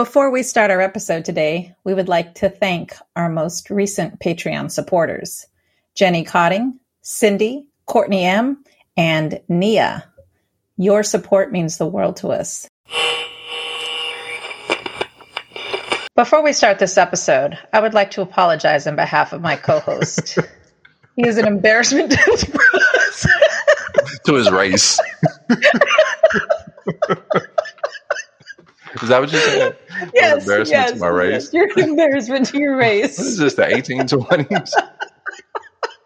Before we start our episode today, we would like to thank our most recent Patreon supporters Jenny Cotting, Cindy, Courtney M., and Nia. Your support means the world to us. Before we start this episode, I would like to apologize on behalf of my co host. he is an embarrassment to his to his race. Is that what you said? Yes, embarrassment yes, to my race. yes. You're an embarrassment to your What race. is this, the 1820s?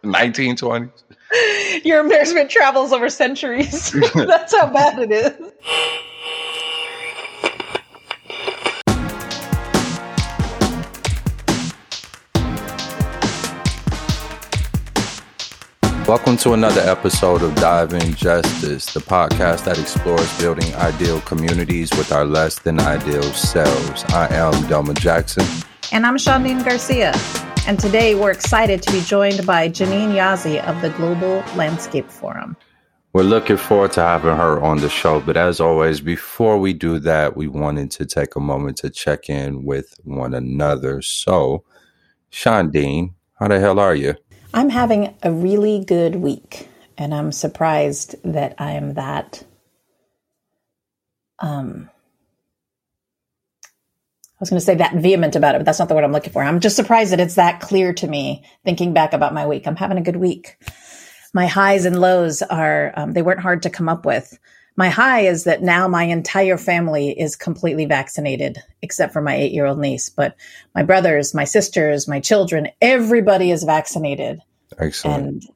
1920s? Your embarrassment travels over centuries. That's how bad it is. Welcome to another episode of Dive in Justice, the podcast that explores building ideal communities with our less than ideal selves. I am Delma Jackson. And I'm Shondine Garcia. And today we're excited to be joined by Janine Yazzie of the Global Landscape Forum. We're looking forward to having her on the show. But as always, before we do that, we wanted to take a moment to check in with one another. So, Shondine, how the hell are you? I'm having a really good week, and I'm surprised that I am that. Um, I was going to say that vehement about it, but that's not the word I'm looking for. I'm just surprised that it's that clear to me thinking back about my week. I'm having a good week. My highs and lows are, um, they weren't hard to come up with. My high is that now my entire family is completely vaccinated, except for my eight year old niece. But my brothers, my sisters, my children, everybody is vaccinated. Excellent. And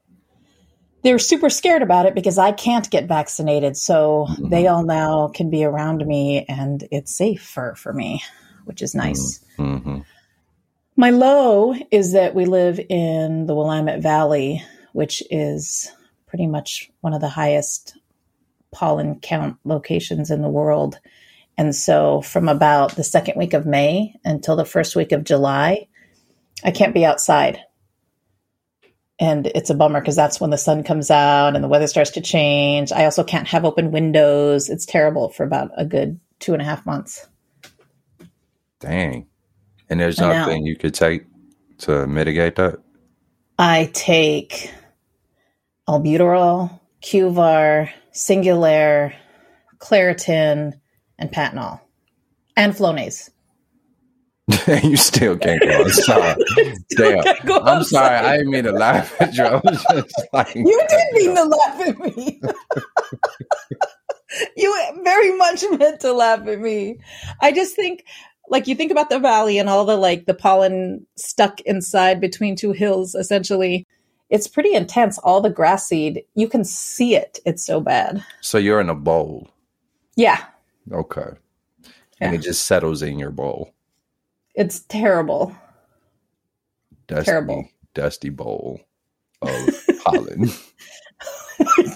they're super scared about it because I can't get vaccinated. So Mhm. they all now can be around me and it's safer for me, which is nice. hmm My low is that we live in the Willamette Valley, which is pretty much one of the highest pollen count locations in the world. And so, from about the second week of May until the first week of July, I can't be outside. And it's a bummer because that's when the sun comes out and the weather starts to change. I also can't have open windows. It's terrible for about a good two and a half months. Dang. And there's know. nothing you could take to mitigate that? I take albuterol, Qvar, Singulair, Claritin, and Patanol, and Flonase. you still can't go outside. Damn. Can't go I'm sorry. I didn't mean to laugh at you. I was just like, You didn't mean to laugh at me. you very much meant to laugh at me. I just think, like, you think about the valley and all the like the pollen stuck inside between two hills. Essentially, it's pretty intense. All the grass seed, you can see it. It's so bad. So you're in a bowl. Yeah, Okay. And Yeah. it just settles in your bowl. it's terrible. Dusty, Terrible. Dusty bowl of pollen.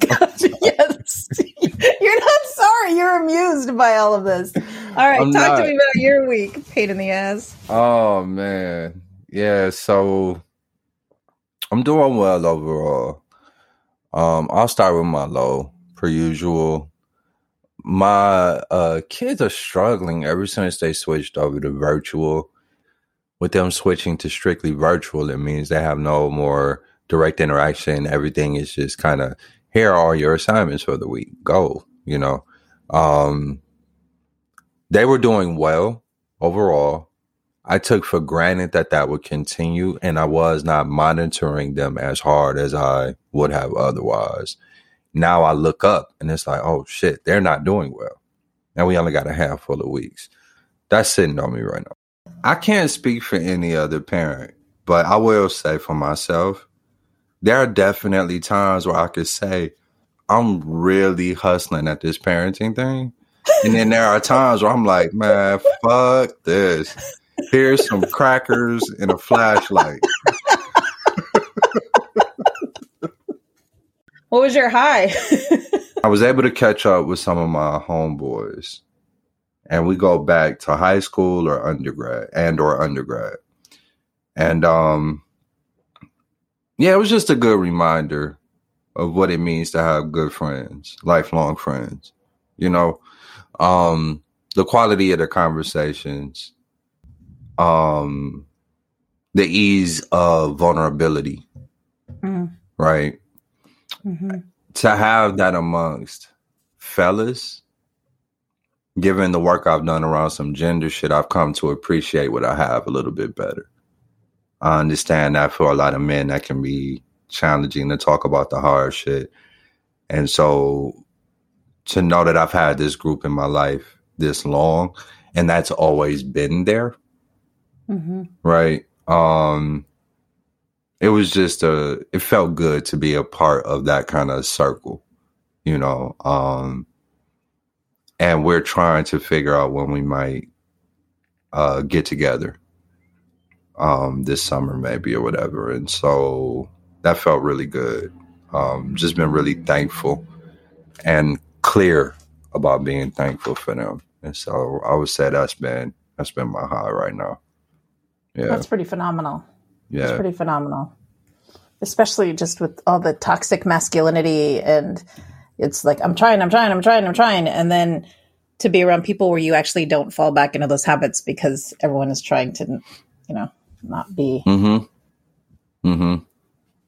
God, yes. You're not sorry. You're amused by all of this. All right, I'm talk to me about your week. Pain in the ass. Oh man. Yeah, so I'm doing well overall. Um, I'll start with my low, per usual. My uh kids are struggling ever since they switched over to virtual. With them switching to strictly virtual, it means they have no more direct interaction. Everything is just kind of here are your assignments for the week. Go, you know. Um they were doing well overall. I took for granted that that would continue, and I was not monitoring them as hard as I would have otherwise. Now I look up and it's like, oh shit, they're not doing well. And we only got a handful of weeks. That's sitting on me right now. I can't speak for any other parent, but I will say for myself, there are definitely times where I could say, I'm really hustling at this parenting thing. And then there are times where I'm like, man, fuck this. Here's some crackers and a flashlight. What was your high? I was able to catch up with some of my homeboys, and we go back to high school or undergrad and or undergrad, and um, yeah, it was just a good reminder of what it means to have good friends, lifelong friends. You know, um, the quality of the conversations, um, the ease of vulnerability, mm. right? Mm-hmm. To have that amongst fellas, given the work I've done around some gender shit, I've come to appreciate what I have a little bit better. I understand that for a lot of men, that can be challenging to talk about the hard shit. And so to know that I've had this group in my life this long and that's always been there. Mm-hmm. Right. Um, it was just a, it felt good to be a part of that kind of circle, you know. Um, and we're trying to figure out when we might uh, get together um, this summer, maybe or whatever. And so that felt really good. Um, just been really thankful and clear about being thankful for them. And so I would say that's been that's been my high right now. Yeah, that's pretty phenomenal. Yeah, it's pretty phenomenal, especially just with all the toxic masculinity and it's like I'm trying, I'm trying, I'm trying, I'm trying, and then to be around people where you actually don't fall back into those habits because everyone is trying to, you know, not be. Mm-hmm. Mm-hmm.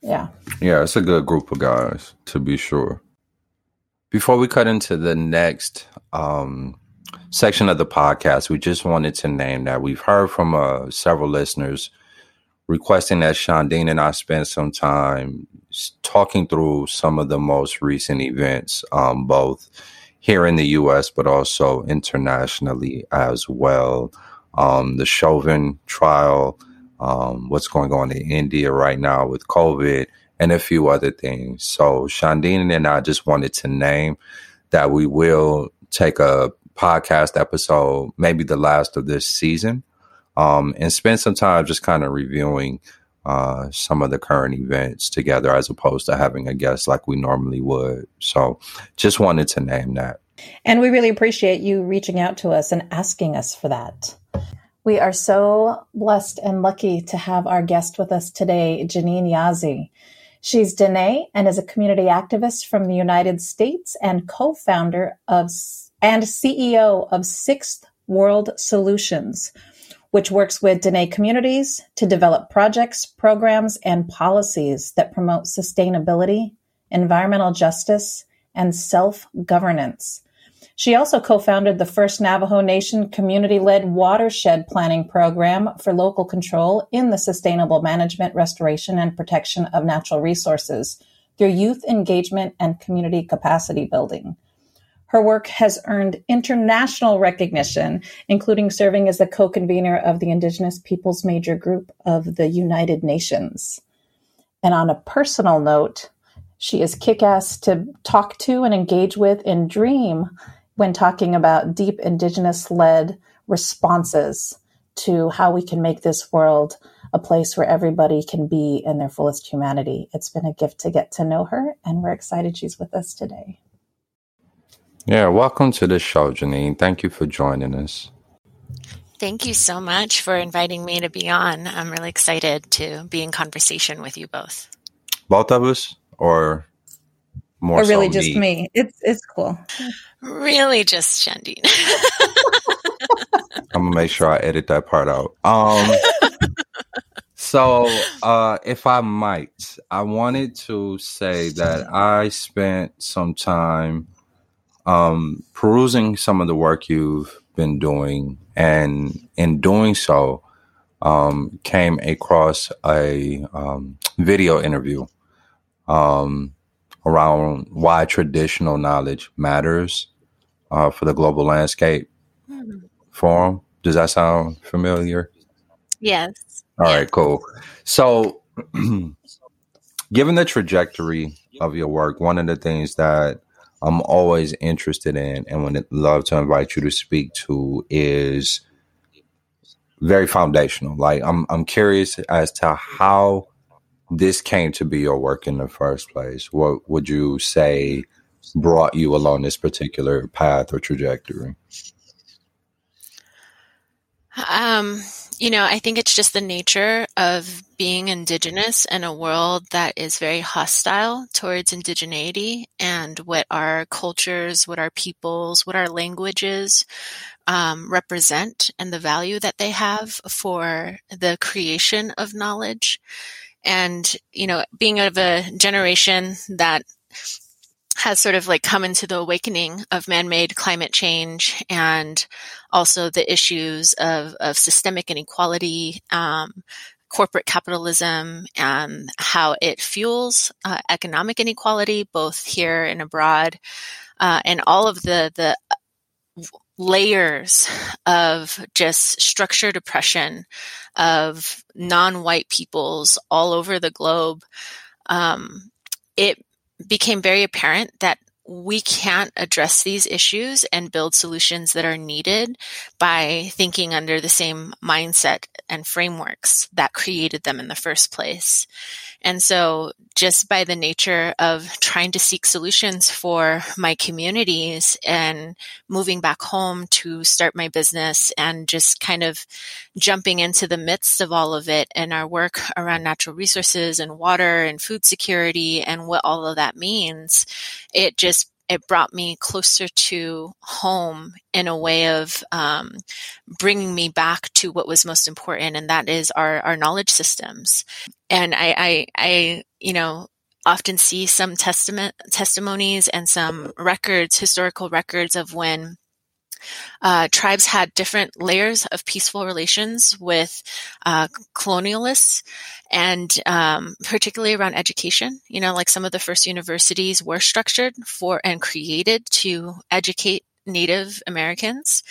Yeah. Yeah, it's a good group of guys to be sure. Before we cut into the next um, section of the podcast, we just wanted to name that we've heard from uh, several listeners requesting that Shondine and I spend some time talking through some of the most recent events, um, both here in the U.S. but also internationally as well. Um, the Chauvin trial, um, what's going on in India right now with COVID, and a few other things. So Shondine and I just wanted to name that we will take a podcast episode, maybe the last of this season, um, and spend some time just kind of reviewing uh, some of the current events together as opposed to having a guest like we normally would. So just wanted to name that. And we really appreciate you reaching out to us and asking us for that. We are so blessed and lucky to have our guest with us today, Janine Yazzie. She's Diné and is a community activist from the United States and co-founder of and CEO of Sixth World Solutions, which works with Diné communities to develop projects, programs, and policies that promote sustainability, environmental justice, and self-governance. She also co-founded the first Navajo Nation community-led watershed planning program for local control in the sustainable management, restoration, and protection of natural resources through youth engagement and community capacity building. Her work has earned international recognition, including serving as the co-convener of the Indigenous Peoples Major Group of the United Nations. And on a personal note, she is kick-ass to talk to and engage with and dream when talking about deep indigenous led responses to how we can make this world a place where everybody can be in their fullest humanity. It's been a gift to get to know her, and we're excited she's with us today. Yeah, welcome to the show, Janine. Thank you for joining us. Thank you so much for inviting me to be on. I'm really excited to be in conversation with you both. Both of us, or more or really so just me. me. It's it's cool. Really, just Shondine. I'm gonna make sure I edit that part out. Um, so uh, if I might, I wanted to say that I spent some time um, perusing some of the work you've been doing, and in doing so, um, came across a um, video interview um, around why traditional knowledge matters uh, for the Global Landscape mm-hmm. Forum. Does that sound familiar? Yes. All right, cool. So, given the trajectory of your work, one of the things that I'm always interested in and would love to invite you to speak to is very foundational. Like I'm I'm curious as to how this came to be your work in the first place? What would you say brought you along this particular path or trajectory? Um, You know, I think it's just the nature of being indigenous in a world that is very hostile towards indigeneity and what our cultures, what our peoples, what our languages um, represent and the value that they have for the creation of knowledge. And, you know, being of a generation that has sort of like come into the awakening of man-made climate change and also the issues of, of systemic inequality, um, corporate capitalism and how it fuels uh, economic inequality both here and abroad, uh, and all of the the layers of just structured oppression of non-white peoples all over the globe. Um, it became very apparent that we can't address these issues and build solutions that are needed by thinking under the same mindset and frameworks that created them in the first place. And so just by the nature of trying to seek solutions for my communities and moving back home to start my business and just kind of jumping into the midst of all of it and our work around natural resources and water and food security and what all of that means, it just it brought me closer to home in a way of um, bringing me back to what was most important, and that is our, our knowledge systems. And I, I, I, you know, often see some testament testimonies and some records, historical records of when uh, tribes had different layers of peaceful relations with uh, colonialists, and um, particularly around education. You know, like some of the first universities were structured for and created to educate Native Americans,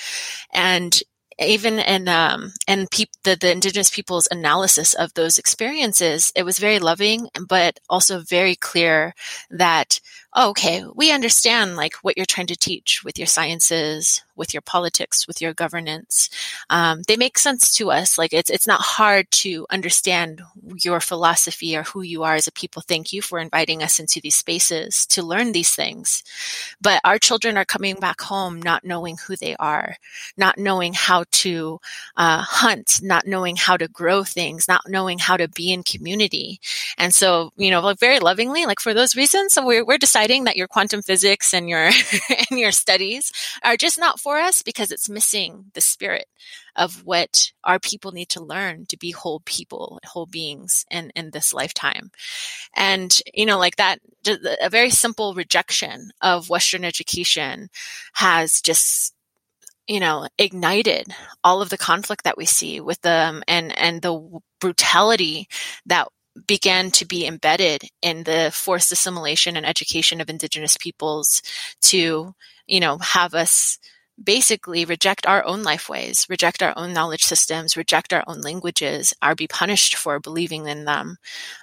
and even in um, and the, the indigenous people's analysis of those experiences, it was very loving, but also very clear that oh, okay, we understand like what you're trying to teach with your sciences, with your politics, with your governance. Um, they make sense to us. Like it's it's not hard to understand your philosophy or who you are as a people. Thank you for inviting us into these spaces to learn these things. But our children are coming back home not knowing who they are, not knowing how to uh, hunt, not knowing how to grow things, not knowing how to be in community. And so, you know, like very lovingly, like for those reasons, so we're we're deciding that your quantum physics and your and your studies are just not for us because it's missing the spirit of what our people need to learn to be whole people, whole beings in, in this lifetime. And, you know, like that, a very simple rejection of Western education has just you know ignited all of the conflict that we see with them and and the brutality that began to be embedded in the forced assimilation and education of indigenous peoples to you know have us basically reject our own life ways, reject our own knowledge systems, reject our own languages, or be punished for believing in them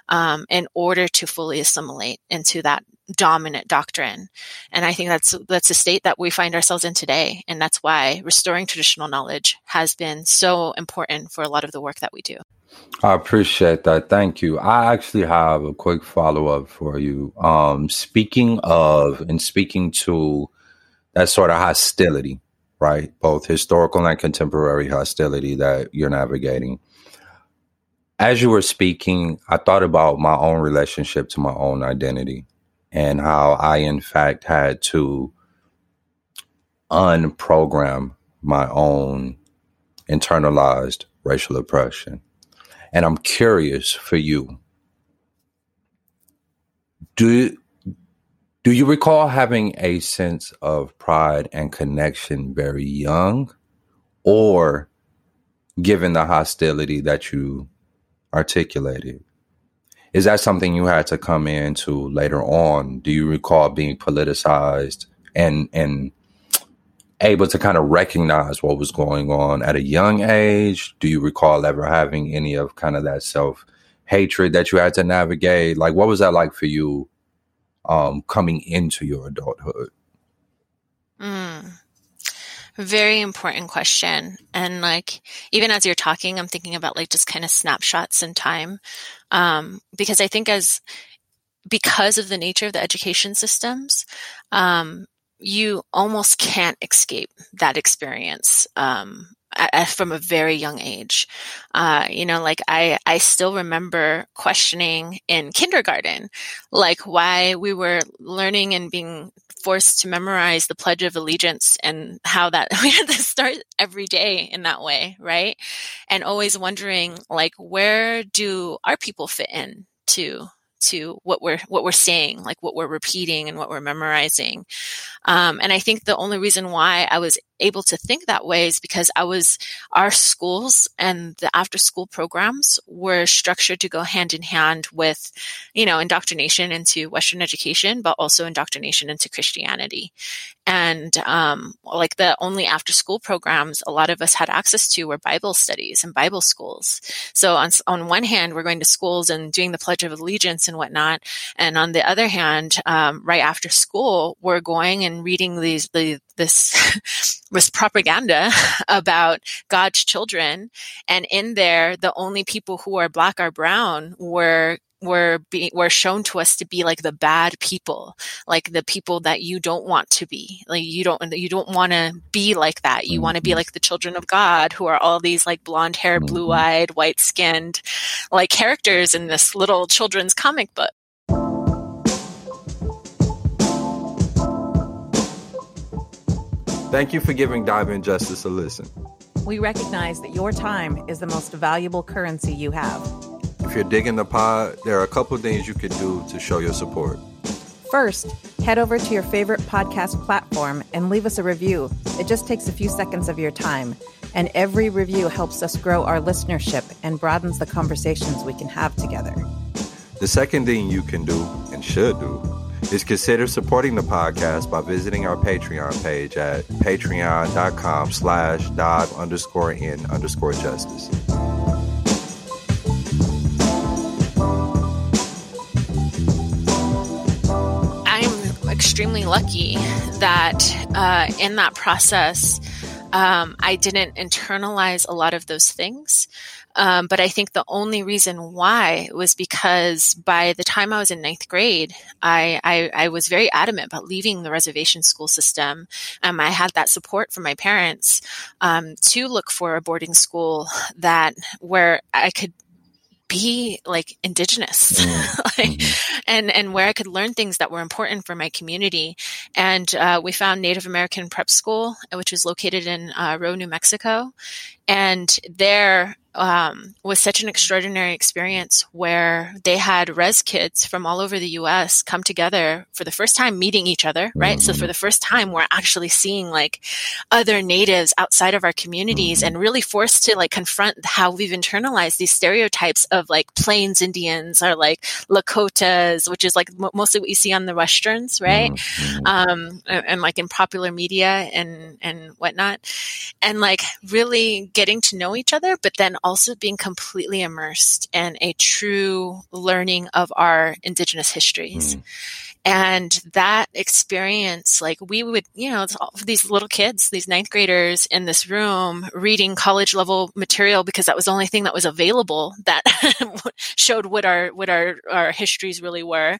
um, in order to fully assimilate into that dominant doctrine. And I think that's that's a state that we find ourselves in today, and that's why restoring traditional knowledge has been so important for a lot of the work that we do. I appreciate that. Thank you. I actually have a quick follow up for you. Um, speaking of and speaking to that sort of hostility, right? Both historical and contemporary hostility that you're navigating. As you were speaking, I thought about my own relationship to my own identity and how I, in fact, had to unprogram my own internalized racial oppression. And I'm curious for you. Do do you recall having a sense of pride and connection very young, or given the hostility that you articulated? Is that something you had to come into later on? Do you recall being politicized and and able to kind of recognize what was going on at a young age? Do you recall ever having any of kind of that self hatred that you had to navigate? Like, what was that like for you um, coming into your adulthood? Mm. Very important question. And like, even as you're talking, I'm thinking about like just kind of snapshots in time. Um, because I think as, because of the nature of the education systems, um, you almost can't escape that experience. Um, from a very young age. Uh, you know, like I, I still remember questioning in kindergarten, like why we were learning and being forced to memorize the Pledge of Allegiance and how that we had to start every day in that way, right? And always wondering, like, where do our people fit in to to what we're what we're saying, like what we're repeating and what we're memorizing. Um, and I think the only reason why I was able to think that way is because I was our schools and the after school programs were structured to go hand in hand with, you know, indoctrination into Western education, but also indoctrination into Christianity. And um, like the only after school programs a lot of us had access to were Bible studies and Bible schools. So on, on one hand, we're going to schools and doing the Pledge of Allegiance and whatnot. And on the other hand, um, right after school, we're going and reading these, the, this, this propaganda about God's children. And in there, the only people who are black or brown were were being were shown to us to be like the bad people like the people that you don't want to be like you don't you don't want to be like that you mm-hmm. want to be like the children of god who are all these like blonde hair mm-hmm. blue eyed white skinned like characters in this little children's comic book Thank you for giving Dive in Justice a listen. We recognize that your time is the most valuable currency you have. If you're digging the pod, there are a couple things you could do to show your support. First, head over to your favorite podcast platform and leave us a review. It just takes a few seconds of your time, and every review helps us grow our listenership and broadens the conversations we can have together. The second thing you can do and should do is consider supporting the podcast by visiting our Patreon page at patreon.com slash dive underscore in underscore justice. Extremely lucky that uh, in that process, um, I didn't internalize a lot of those things. Um, but I think the only reason why was because by the time I was in ninth grade, I, I, I was very adamant about leaving the reservation school system. Um, I had that support from my parents um, to look for a boarding school that where I could be like indigenous mm. like, mm-hmm. and and where i could learn things that were important for my community and uh, we found native american prep school which is located in uh, rowe new mexico and there um, was such an extraordinary experience where they had res kids from all over the US come together for the first time meeting each other, right? Mm-hmm. So for the first time, we're actually seeing like other natives outside of our communities mm-hmm. and really forced to like confront how we've internalized these stereotypes of like Plains Indians or like Lakotas, which is like m- mostly what you see on the Westerns, right? Mm-hmm. Um, and, and like in popular media and, and whatnot. And like really getting to know each other, but then also being completely immersed in a true learning of our indigenous histories. Mm. And that experience, like we would, you know, these little kids, these ninth graders in this room reading college level material because that was the only thing that was available that showed what our, what our, our histories really were.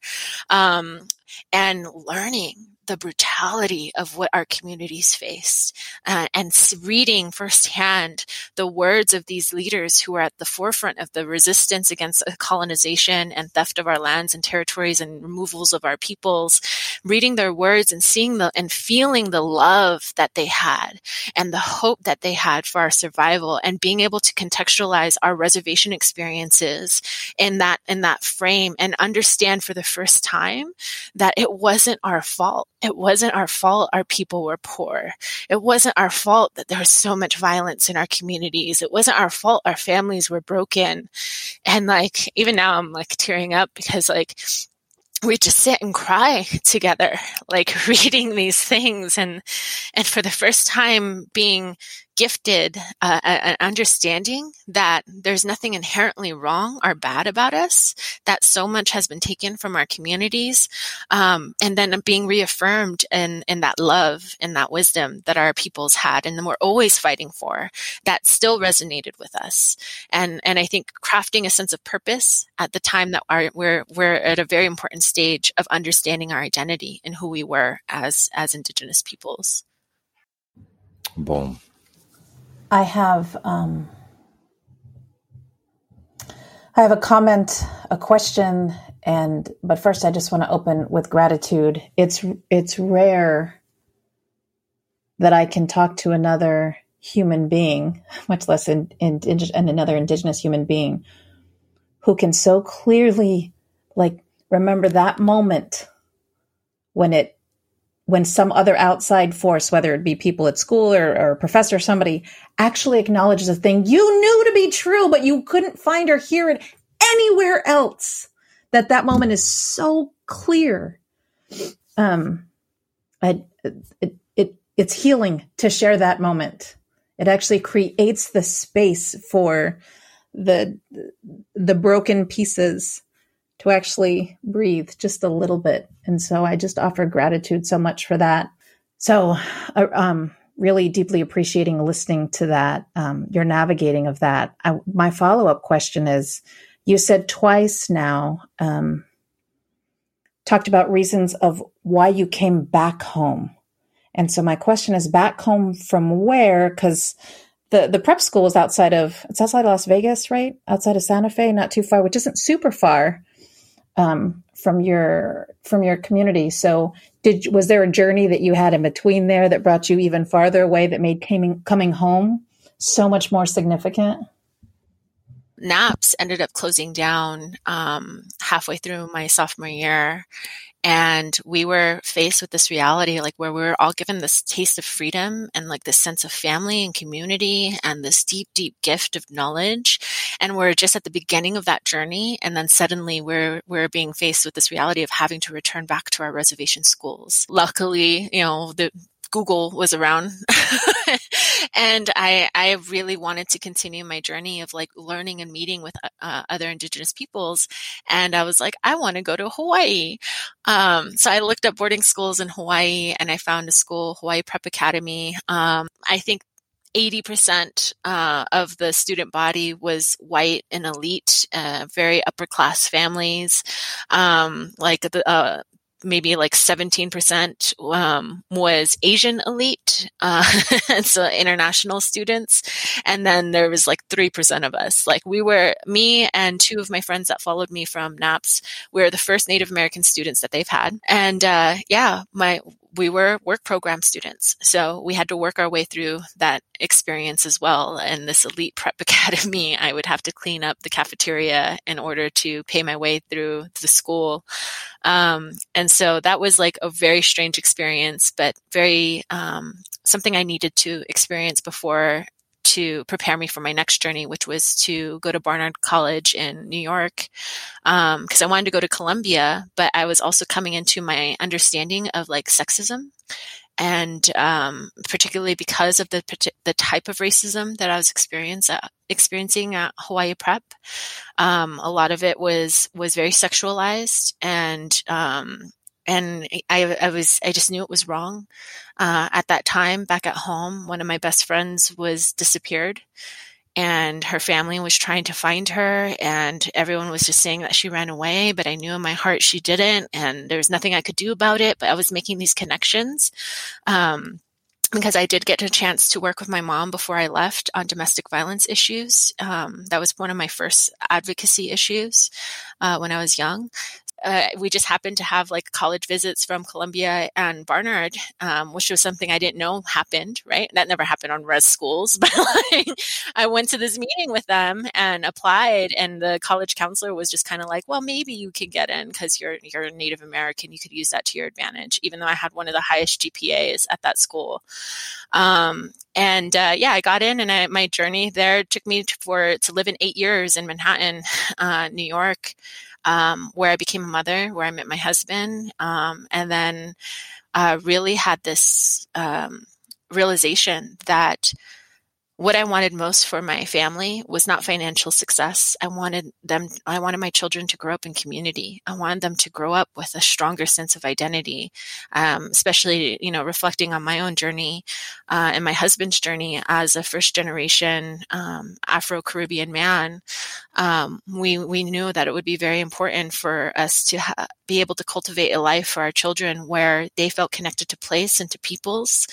Um, and learning the brutality of what our communities faced uh, and reading firsthand the words of these leaders who are at the forefront of the resistance against colonization and theft of our lands and territories and removals of our peoples reading their words and seeing the and feeling the love that they had and the hope that they had for our survival and being able to contextualize our reservation experiences in that in that frame and understand for the first time that it wasn't our fault it wasn't our fault our people were poor. It wasn't our fault that there was so much violence in our communities. It wasn't our fault our families were broken. And like, even now I'm like tearing up because like, we just sit and cry together, like reading these things and, and for the first time being gifted uh, an understanding that there's nothing inherently wrong or bad about us, that so much has been taken from our communities, um, and then being reaffirmed in, in that love and that wisdom that our peoples had and we're always fighting for, that still resonated with us. And, and I think crafting a sense of purpose at the time that our, we're, we're at a very important stage of understanding our identity and who we were as, as Indigenous peoples. Boom. I have um, I have a comment, a question, and but first I just want to open with gratitude. It's it's rare that I can talk to another human being, much less in, in, in, another indigenous human being, who can so clearly like remember that moment when it when some other outside force, whether it be people at school or, or a professor or somebody, actually acknowledges a thing you knew to be true, but you couldn't find or hear it anywhere else. That that moment is so clear. Um, I, it, it, it's healing to share that moment. It actually creates the space for the the broken pieces to actually breathe just a little bit. And so I just offer gratitude so much for that. So, uh, um, really deeply appreciating listening to that, um, your navigating of that. I, my follow up question is you said twice now, um, talked about reasons of why you came back home. And so my question is back home from where? Because the, the prep school is outside of, it's outside of Las Vegas, right? Outside of Santa Fe, not too far, which isn't super far um, from your from your community. So, did was there a journey that you had in between there that brought you even farther away that made coming coming home so much more significant? NAPS ended up closing down um, halfway through my sophomore year, and we were faced with this reality like where we were all given this taste of freedom and like this sense of family and community and this deep deep gift of knowledge. And we're just at the beginning of that journey. And then suddenly we're we're being faced with this reality of having to return back to our reservation schools. Luckily you know the Google was around. and I, I really wanted to continue my journey of like learning and meeting with uh, other indigenous peoples. And I was like, I want to go to Hawaii. Um, so I looked up boarding schools in Hawaii and I found a school, Hawaii Prep Academy. Um, I think 80% uh, of the student body was white and elite, uh, very upper class families. Um, like the, uh, maybe like 17% um, was Asian elite, uh, so international students. And then there was like 3% of us. Like we were, me and two of my friends that followed me from NAPS, we are the first Native American students that they've had. And uh, yeah, my we were work program students. So we had to work our way through that experience as well. And this elite prep academy, I would have to clean up the cafeteria in order to pay my way through the school. Um, and so that was like a very strange experience, but very, um, something I needed to experience before to prepare me for my next journey, which was to go to Barnard College in New York, because um, I wanted to go to Columbia, but I was also coming into my understanding of like sexism, and um, particularly because of the the type of racism that I was uh, experiencing at Hawaii Prep. Um, a lot of it was was very sexualized and um, and I, I, was I just knew it was wrong. Uh, at that time, back at home, one of my best friends was disappeared, and her family was trying to find her, and everyone was just saying that she ran away. But I knew in my heart she didn't, and there was nothing I could do about it. But I was making these connections. Um, because I did get a chance to work with my mom before I left on domestic violence issues. Um, that was one of my first advocacy issues uh, when I was young uh, we just happened to have like college visits from Columbia and Barnard, um, which was something I didn't know happened, right? That never happened on res schools, but like, I went to this meeting with them and applied, and the college counselor was just kind of like, well, maybe you could get in because you're, you're Native American. You could use that to your advantage, even though I had one of the highest GPAs at that school. Um, and uh, yeah, I got in, and I, my journey there took me to, for to live in eight years in Manhattan, uh, New York um, where I became a mother, where I met my husband, um, and then uh, really had this um, realization that what I wanted most for my family was not financial success. I wanted them, I wanted my children to grow up in community. I wanted them to grow up with a stronger sense of identity, um, especially, you know, reflecting on my own journey uh, and my husband's journey as a first generation um, Afro Caribbean man. Um, we, we knew that it would be very important for us to ha- be able to cultivate a life for our children where they felt connected to place and to peoples.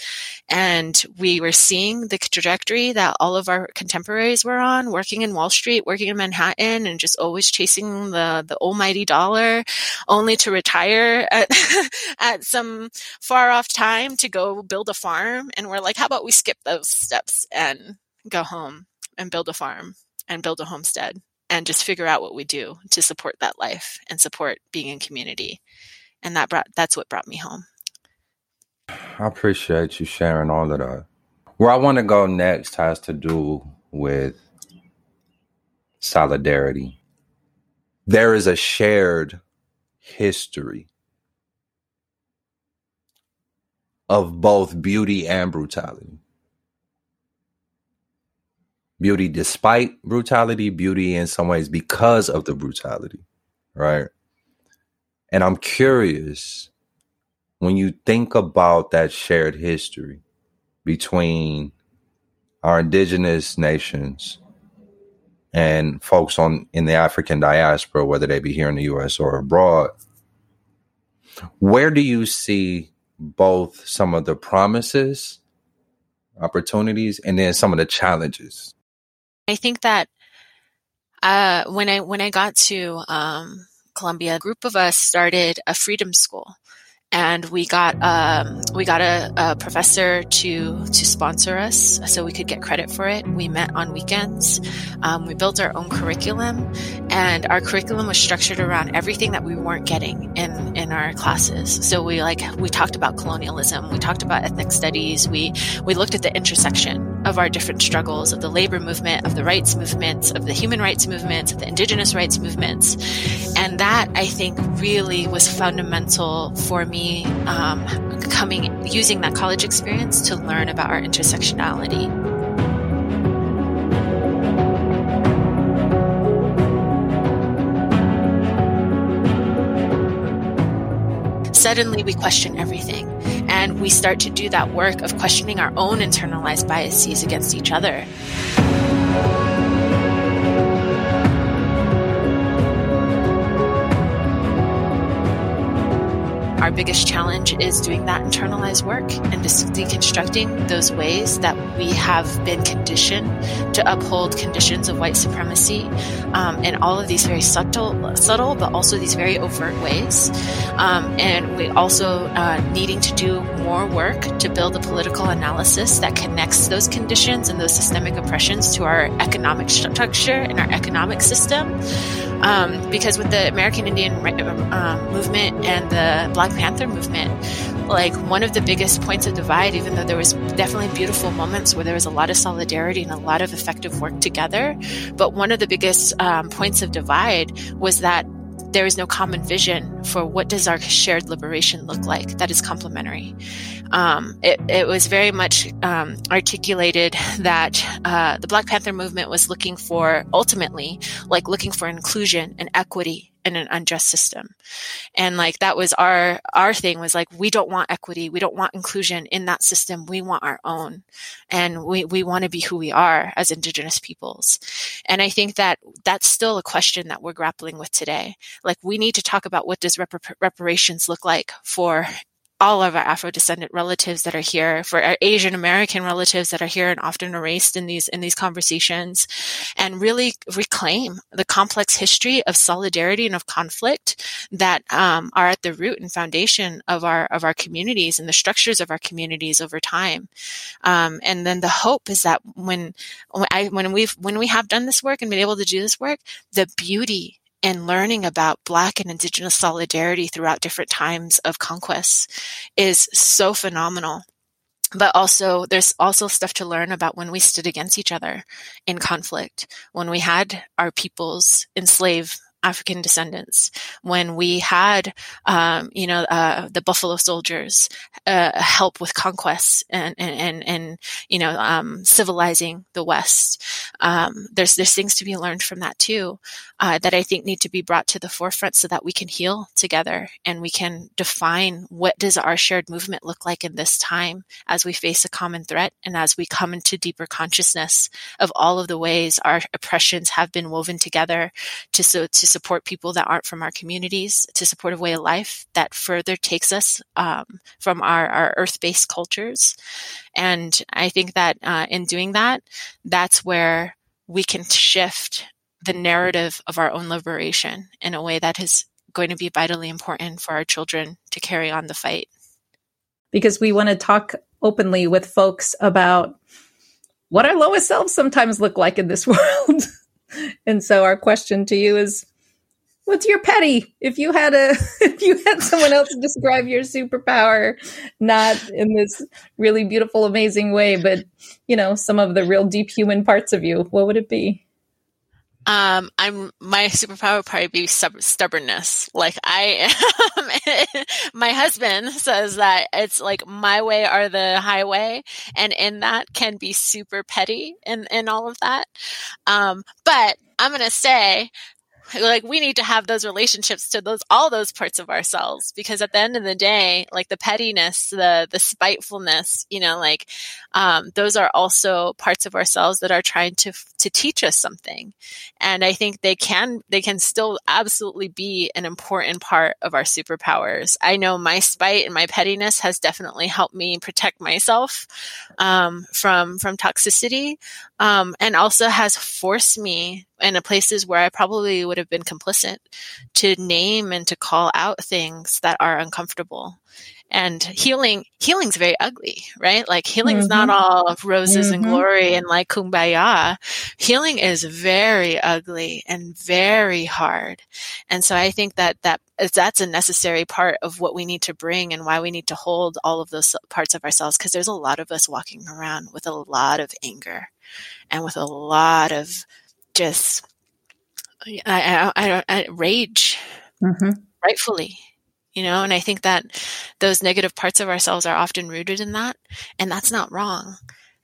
And we were seeing the trajectory that all of our contemporaries were on, working in Wall Street, working in Manhattan, and just always chasing the the almighty dollar, only to retire at at some far off time to go build a farm. And we're like, how about we skip those steps and go home and build a farm and build a homestead and just figure out what we do to support that life and support being in community. And that brought that's what brought me home. I appreciate you sharing all of that. Where I want to go next has to do with solidarity. There is a shared history of both beauty and brutality. Beauty despite brutality, beauty in some ways because of the brutality, right? And I'm curious when you think about that shared history between our indigenous nations and folks on in the African diaspora, whether they be here in the US or abroad, where do you see both some of the promises, opportunities, and then some of the challenges? I think that uh, when I when I got to um, Columbia, a group of us started a freedom school and we got um, we got a, a, professor to to sponsor us so we could get credit for it. We met on weekends. Um, we built our own curriculum, and our curriculum was structured around everything that we weren't getting in in our classes. So we like we talked about colonialism, we talked about ethnic studies, we we looked at the intersection of our different struggles of the labor movement, of the rights movements, of the human rights movements, of the indigenous rights movements, and that I think really was fundamental for me um, coming using that college experience to learn about our intersectionality. Suddenly, we question everything, and we start to do that work of questioning our own internalized biases against each other. our biggest challenge is doing that internalized work and deconstructing those ways that we have been conditioned to uphold conditions of white supremacy um, in all of these very subtle, subtle, but also these very overt ways. Um, and we also uh, needing to do more work to build a political analysis that connects those conditions and those systemic oppressions to our economic structure and our economic system. Um, because with the American Indian um, movement and the Black Panther movement, like one of the biggest points of divide, even though there was definitely beautiful moments where there was a lot of solidarity and a lot of effective work together, but one of the biggest um, points of divide was that there is no common vision for what does our shared liberation look like that is complementary. Um, it, it, was very much um, articulated that uh, the Black Panther movement was looking for ultimately like looking for inclusion and equity in an unjust system. And like that was our our thing was like we don't want equity, we don't want inclusion in that system. We want our own. And we we want to be who we are as indigenous peoples. And I think that that's still a question that we're grappling with today. Like we need to talk about what does repar- reparations look like for all of our Afro descendant relatives that are here, for our Asian American relatives that are here and often erased in these in these conversations, and really reclaim the complex history of solidarity and of conflict that um, are at the root and foundation of our of our communities and the structures of our communities over time. Um, and then the hope is that when when I when we've when we have done this work and been able to do this work, the beauty and learning about Black and Indigenous solidarity throughout different times of conquest is so phenomenal. But also, there's also stuff to learn about when we stood against each other in conflict, when we had our peoples enslave African descendants, when we had, um, you know, uh, the Buffalo Soldiers uh, help with conquests and, and, and, and you know, um, civilizing the West. Um, there's, there's things to be learned from that too, uh, that I think need to be brought to the forefront so that we can heal together and we can define what does our shared movement look like in this time as we face a common threat and as we come into deeper consciousness of all of the ways our oppressions have been woven together to so to support people that aren't from our communities, to support a way of life that further takes us um, from our, our earth based cultures. And I think that uh, in doing that, that's where we can shift the narrative of our own liberation in a way that is going to be vitally important for our children to carry on the fight. Because we want to talk openly with folks about what our lowest selves sometimes look like in this world. and so our question to you is what's your petty if you had a if you had someone else describe your superpower not in this really beautiful amazing way but you know some of the real deep human parts of you what would it be um, I'm my superpower would probably be stubbornness. Like I am, my husband says that it's like my way or the highway, and in that can be super petty and and all of that. Um, but I'm gonna say like we need to have those relationships to those all those parts of ourselves because at the end of the day like the pettiness the the spitefulness you know like um, those are also parts of ourselves that are trying to to teach us something. And i think they can they can still absolutely be an important part of our superpowers. I know my spite and my pettiness has definitely helped me protect myself um, from from toxicity um, and also has forced me in places where I probably would have been complicit to name and to call out things that are uncomfortable. And healing, healing's very ugly, right? Like healing's mm-hmm. not all roses mm-hmm. and glory and like kumbaya. Healing is very ugly and very hard. And so I think that that that's a necessary part of what we need to bring and why we need to hold all of those parts of ourselves because there's a lot of us walking around with a lot of anger and with a lot of just I, I, I, I rage, mm-hmm. rightfully, you know. And I think that those negative parts of ourselves are often rooted in that, and that's not wrong.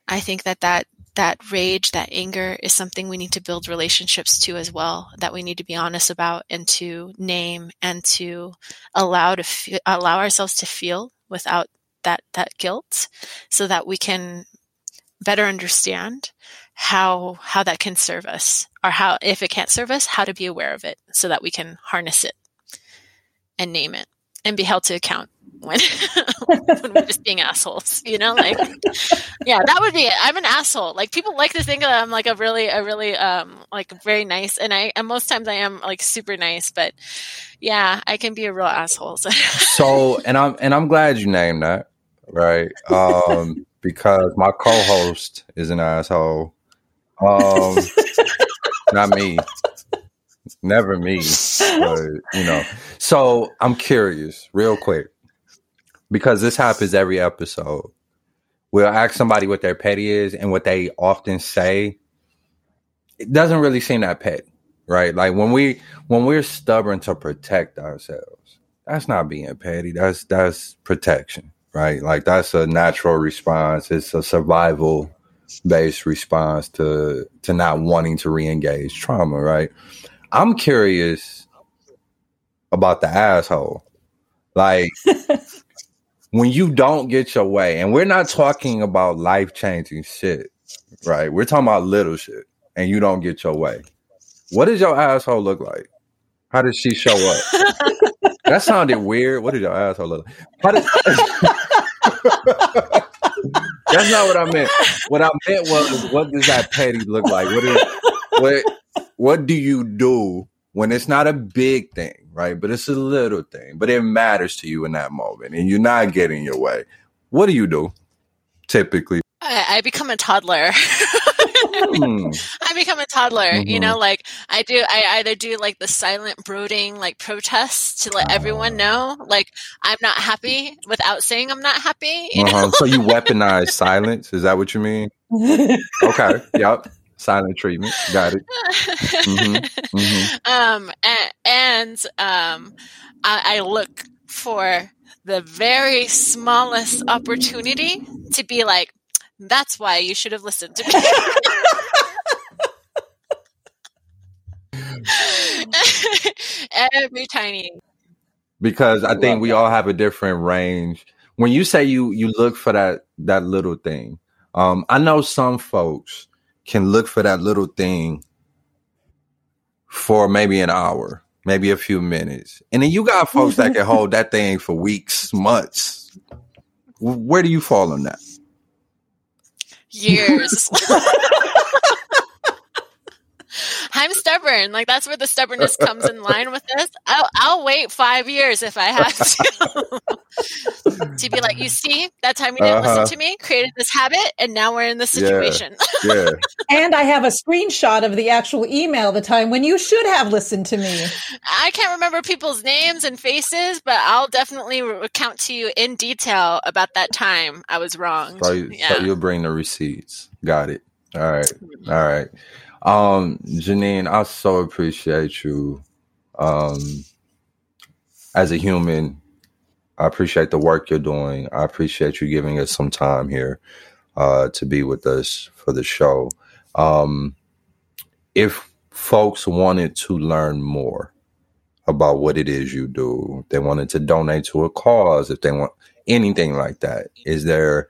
I think that that that rage, that anger is something we need to build relationships to as well, that we need to be honest about and to name and to allow to allow ourselves to feel without that that guilt so that we can better understand how how that can serve us or how if it can't serve us how to be aware of it so that we can harness it and name it and be held to account when, when we're just being assholes you know like yeah that would be it. I'm an asshole. Like people like to think that i'm like a really a really um like very nice and i and most times i am like super nice but yeah i can be a real asshole. So, so and i'm and i'm glad you named that right? Um because my co-host is an asshole. Um, not me. Never me. You know. So I'm curious, real quick, because this happens every episode. We'll ask somebody what their petty is, and what they often say, it doesn't really seem that petty, right? Like when we when we're stubborn to protect ourselves, that's not being petty. That's that's protection, right? Like that's a natural response. It's a survival based response to to not wanting to re-engage trauma, right? I'm curious about the asshole. Like when you don't get your way, and we're not talking about life changing shit, right? We're talking about little shit, and you don't get your way. What does your asshole look like? How does she show up? that sounded weird. What does your asshole look like? How does That's not what I meant. What I meant was, what does that petty look like? What is what? What do you do when it's not a big thing, right? But it's a little thing, but it matters to you in that moment, and you're not getting your way. What do you do typically? I, I become a toddler. mm. I become a toddler. Mm-hmm. You know, like I do. I either do like the silent brooding, like protests to let uh, everyone know, like I'm not happy, without saying I'm not happy. You uh-huh. So you weaponize silence? Is that what you mean? okay. Yep. Silent treatment. Got it. Mm-hmm. Mm-hmm. Um, and, and um, I, I look for the very smallest opportunity to be like, that's why you should have listened to me. Every tiny. Because I think we all have a different range. When you say you you look for that that little thing, um, I know some folks can look for that little thing for maybe an hour, maybe a few minutes. And then you got folks that can hold that thing for weeks, months. Where do you fall on that? Years. I'm stubborn. Like that's where the stubbornness comes in line with this. I'll, I'll wait five years if I have to to be like, you see, that time you didn't uh-huh. listen to me, created this habit, and now we're in this situation. Yeah. yeah. and I have a screenshot of the actual email the time when you should have listened to me. I can't remember people's names and faces, but I'll definitely recount to you in detail about that time I was wrong. So, yeah. so you'll bring the receipts. Got it. All right. All right. Um, Janene, I so appreciate you. Um, as a human, I appreciate the work you're doing. I appreciate you giving us some time here uh, to be with us for the show. Um, if folks wanted to learn more about what it is you do, they wanted to donate to a cause, if they want anything like that, is there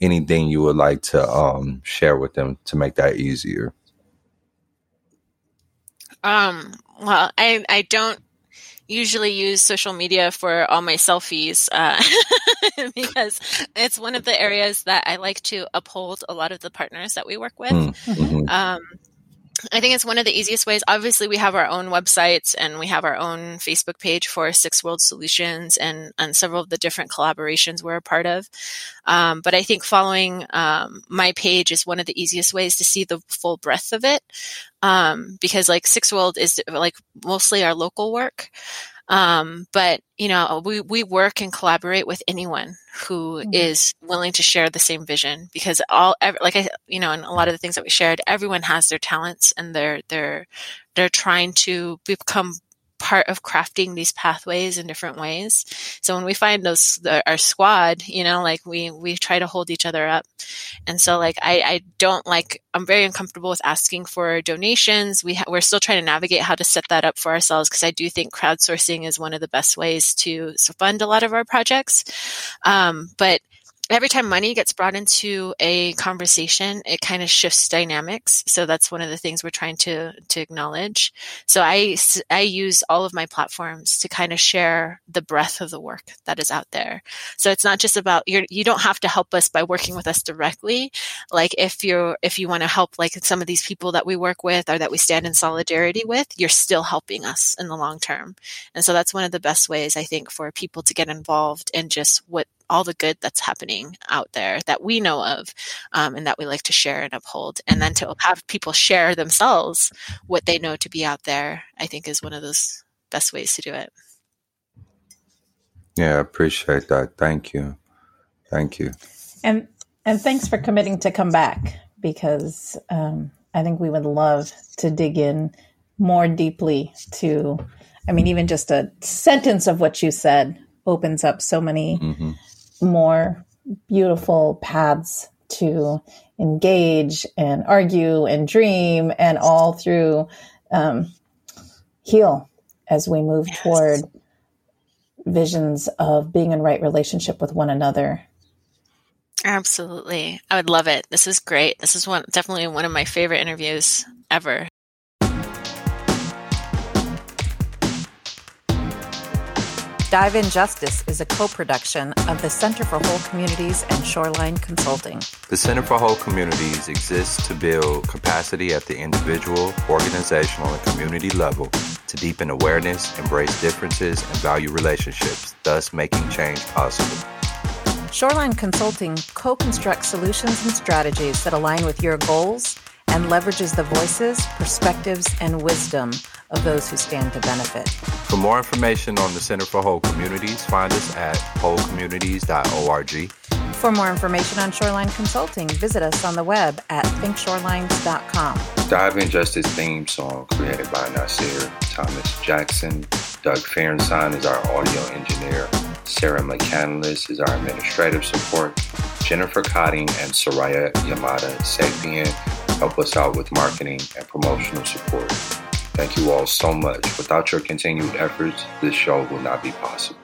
anything you would like to um, share with them to make that easier? Um, well, I I don't usually use social media for all my selfies uh, because it's one of the areas that I like to uphold a lot of the partners that we work with. Hmm. Mm-hmm. Um, I think it's one of the easiest ways. Obviously, we have our own websites and we have our own Facebook page for Sixth World Solutions and, and several of the different collaborations we're a part of. Um, but I think following um, my page is one of the easiest ways to see the full breadth of it. Um, because like Sixth World is like mostly our local work. Um, but you know, we, we work and collaborate with anyone who mm-hmm. is willing to share the same vision because all, like I, you know, and a lot of the things that we shared, everyone has their talents and they're, they're, they're trying to become part of crafting these pathways in different ways. So when we find those our squad, you know, like we we try to hold each other up. And so like I I don't like I'm very uncomfortable with asking for donations. We ha- we're still trying to navigate how to set that up for ourselves because I do think crowdsourcing is one of the best ways to fund a lot of our projects. Um, but every time money gets brought into a conversation, it kind of shifts dynamics. So that's one of the things we're trying to to acknowledge. So I I use all of my platforms to kind of share the breadth of the work that is out there. So it's not just about you you don't have to help us by working with us directly. Like if you're if you want to help like some of these people that we work with or that we stand in solidarity with, you're still helping us in the long term. And so that's one of the best ways I think for people to get involved in just what all the good that's happening out there that we know of um, and that we like to share and uphold. And then to have people share themselves what they know to be out there, I think is one of those best ways to do it. Yeah, I appreciate that. Thank you. Thank you. And and thanks for committing to come back because um, I think we would love to dig in more deeply to I mean even just a sentence of what you said opens up so many mm-hmm more beautiful paths to engage and argue and dream and all through um, heal as we move yes. toward visions of being in right relationship with one another. Absolutely. I would love it. This is great. This is one definitely one of my favorite interviews ever Dive In Justice is a co production of the Center for Whole Communities and Shoreline Consulting. The Center for Whole Communities exists to build capacity at the individual, organizational, and community level to deepen awareness, embrace differences, and value relationships, thus making change possible. Shoreline Consulting co constructs solutions and strategies that align with your goals and leverages the voices, perspectives, and wisdom of those who stand to benefit. For more information on the Center for Whole Communities, find us at wholecommunities.org. For more information on Shoreline Consulting, visit us on the web at thinkshorelines.com. Dive In Justice theme song created by Nasir Thomas Jackson. Doug Fahrenstein is our audio engineer. Sarah McCandless is our administrative support. Jennifer Cotting and Soraya Yamada Sapien help us out with marketing and promotional support. Thank you all so much. Without your continued efforts, this show will not be possible.